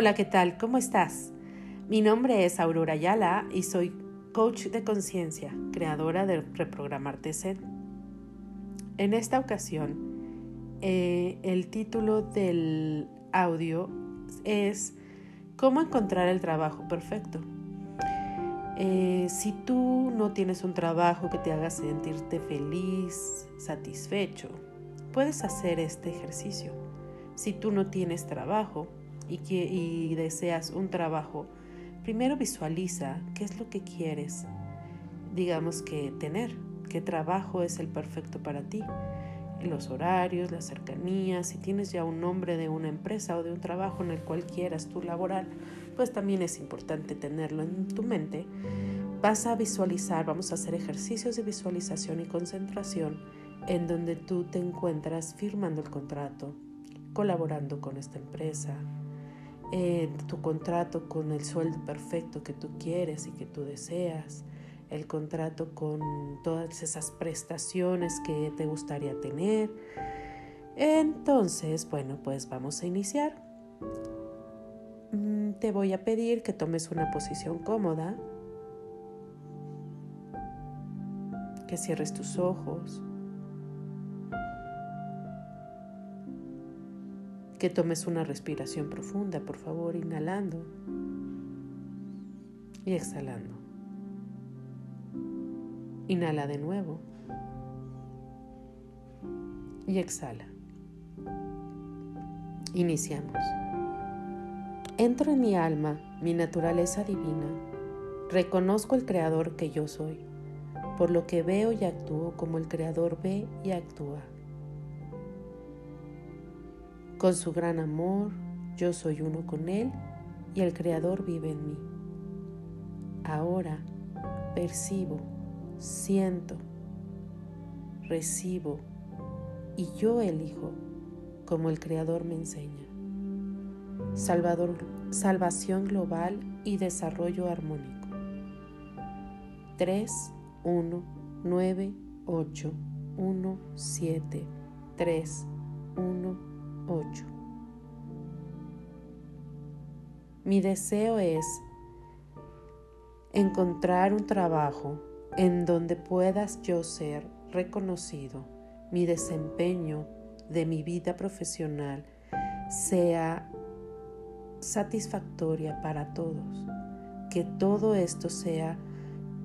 Hola, ¿qué tal? ¿Cómo estás? Mi nombre es Aurora Ayala y soy coach de conciencia, creadora de Reprogramarte Zen. En esta ocasión, eh, el título del audio es ¿Cómo encontrar el trabajo perfecto? Eh, si tú no tienes un trabajo que te haga sentirte feliz, satisfecho, puedes hacer este ejercicio. Si tú no tienes trabajo y, y deseas un trabajo, primero visualiza qué es lo que quieres, digamos que tener, qué trabajo es el perfecto para ti los horarios, las cercanías, si tienes ya un nombre de una empresa o de un trabajo en el cual quieras tu laboral, pues también es importante tenerlo en tu mente. Vas a visualizar, vamos a hacer ejercicios de visualización y concentración en donde tú te encuentras firmando el contrato, colaborando con esta empresa, tu contrato con el sueldo perfecto que tú quieres y que tú deseas, el contrato con todas esas prestaciones que te gustaría tener. Entonces, bueno, pues vamos a iniciar. Mm, te voy a pedir que tomes una posición cómoda, que cierres tus ojos, que tomes una respiración profunda, por favor, inhalando y exhalando. Inhala de nuevo. Y exhala. Iniciamos. Entro en mi alma, mi naturaleza divina. Reconozco el creador que yo soy, por lo que veo y actúo como el creador ve y actúa. Con su gran amor, yo soy uno con él y el creador vive en mí. Ahora percibo siento, recibo y yo elijo como el Creador me enseña. Salvador, salvación global y desarrollo armónico. 3, 1, 9, 8, 1, 7, 3, 1, 8. Mi deseo es encontrar un trabajo en donde puedas yo ser reconocido, mi desempeño de mi vida profesional sea satisfactoria para todos, que todo esto sea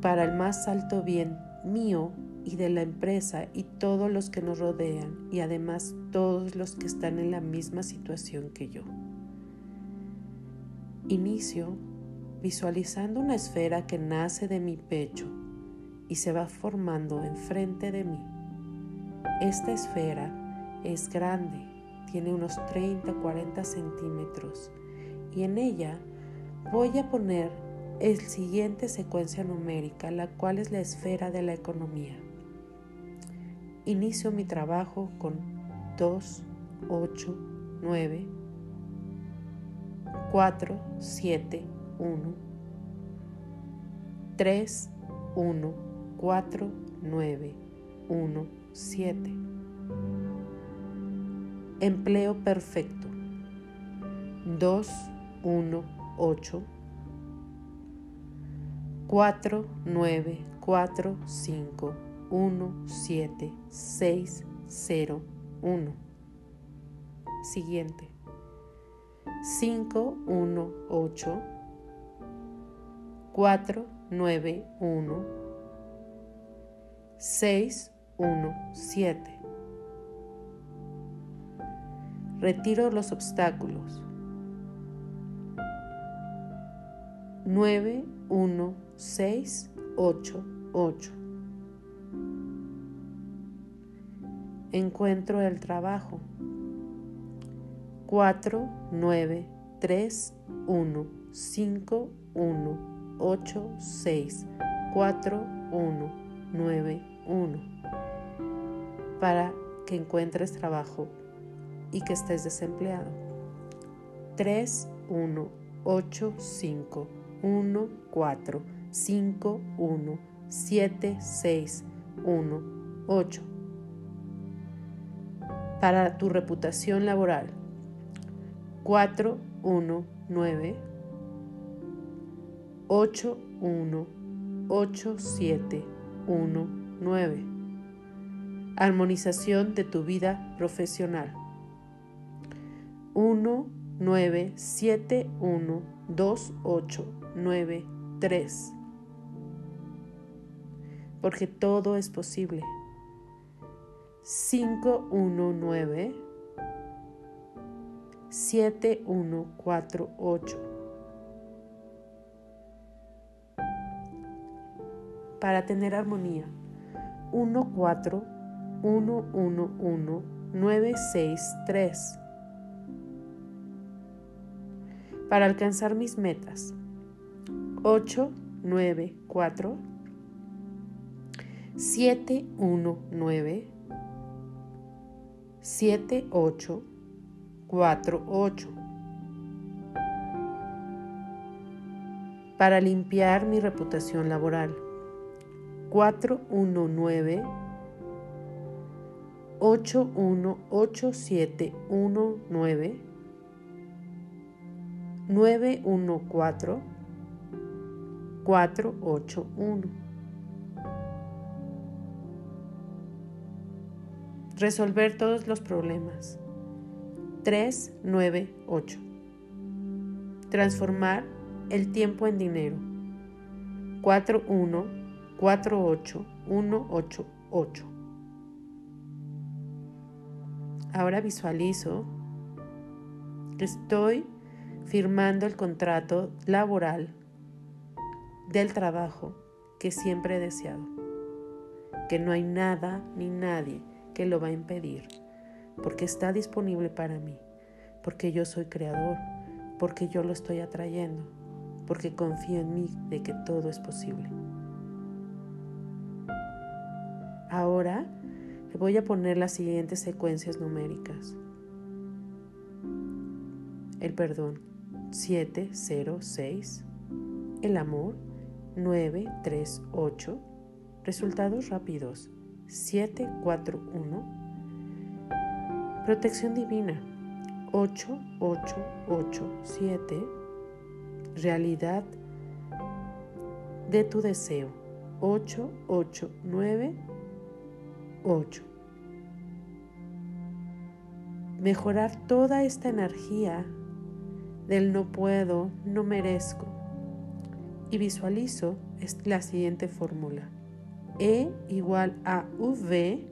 para el más alto bien mío y de la empresa y todos los que nos rodean y además todos los que están en la misma situación que yo. Inicio visualizando una esfera que nace de mi pecho y se va formando enfrente de mí. Esta esfera es grande, tiene unos 30-40 centímetros y en ella voy a poner el siguiente secuencia numérica, la cual es la esfera de la economía. Inicio mi trabajo con 2, 8, 9, 4, 7, 1, 3, 1, 4, 9, 1, 7. Empleo perfecto. 2, 1, 8. 4, 9, 4, 5, 1, 7, 6, 0, 1. Siguiente. 5, 1, 8. 4, 9, 1. 6, 1, 7. Retiro los obstáculos. 9, Encuentro el trabajo. 4, 9, 3, 1, 5, 1, 8, 6, 4, 1, 9, 1 para que encuentres trabajo y que estés desempleado. 3, 1, 8, 5, 1, 4, 5, 1, 7, 6, 1, 8. Para tu reputación laboral. 4, 1, 9 8 1 8 7 1 9 Armonización de tu vida profesional. 1 9 7 1 2 8 9 3 porque todo es posible 5 1 9 7148. Para tener armonía, 14111 Para alcanzar mis metas, 894 719 78 4.8. Para limpiar mi reputación laboral. 419 818719 914 481 Resolver todos los problemas. 398. Transformar el tiempo en dinero. 4148188. Ahora visualizo que estoy firmando el contrato laboral del trabajo que siempre he deseado, que no hay nada ni nadie que lo va a impedir porque está disponible para mí, porque yo soy creador, porque yo lo estoy atrayendo, porque confío en mí de que todo es posible. Ahora voy a poner las siguientes secuencias numéricas. El perdón 706, el amor 938, resultados rápidos 741 Protección divina 8887. Realidad de tu deseo 8898. Mejorar toda esta energía del no puedo, no merezco. Y visualizo la siguiente fórmula. E igual a V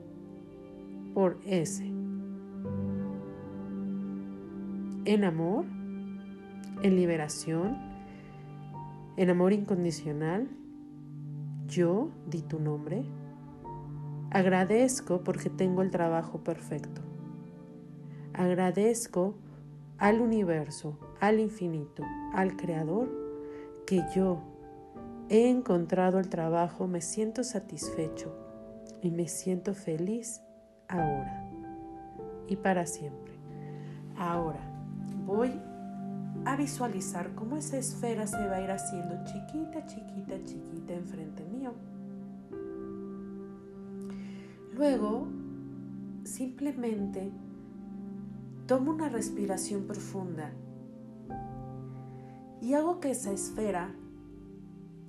por S. en amor, en liberación, en amor incondicional. Yo di tu nombre. Agradezco porque tengo el trabajo perfecto. Agradezco al universo, al infinito, al creador, que yo he encontrado el trabajo, me siento satisfecho y me siento feliz ahora y para siempre. Ahora voy a visualizar cómo esa esfera se va a ir haciendo chiquita, chiquita, chiquita enfrente mío. Luego, simplemente tomo una respiración profunda y hago que esa esfera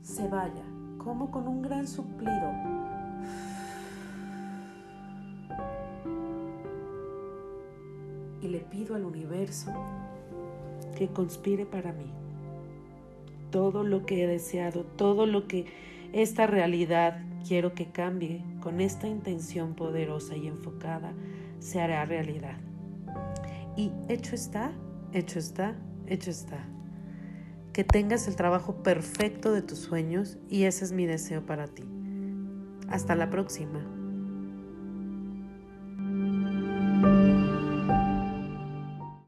se vaya, como con un gran suplido. Y le pido al universo que conspire para mí. Todo lo que he deseado, todo lo que esta realidad quiero que cambie con esta intención poderosa y enfocada, se hará realidad. Y hecho está, hecho está, hecho está. Que tengas el trabajo perfecto de tus sueños y ese es mi deseo para ti. Hasta la próxima.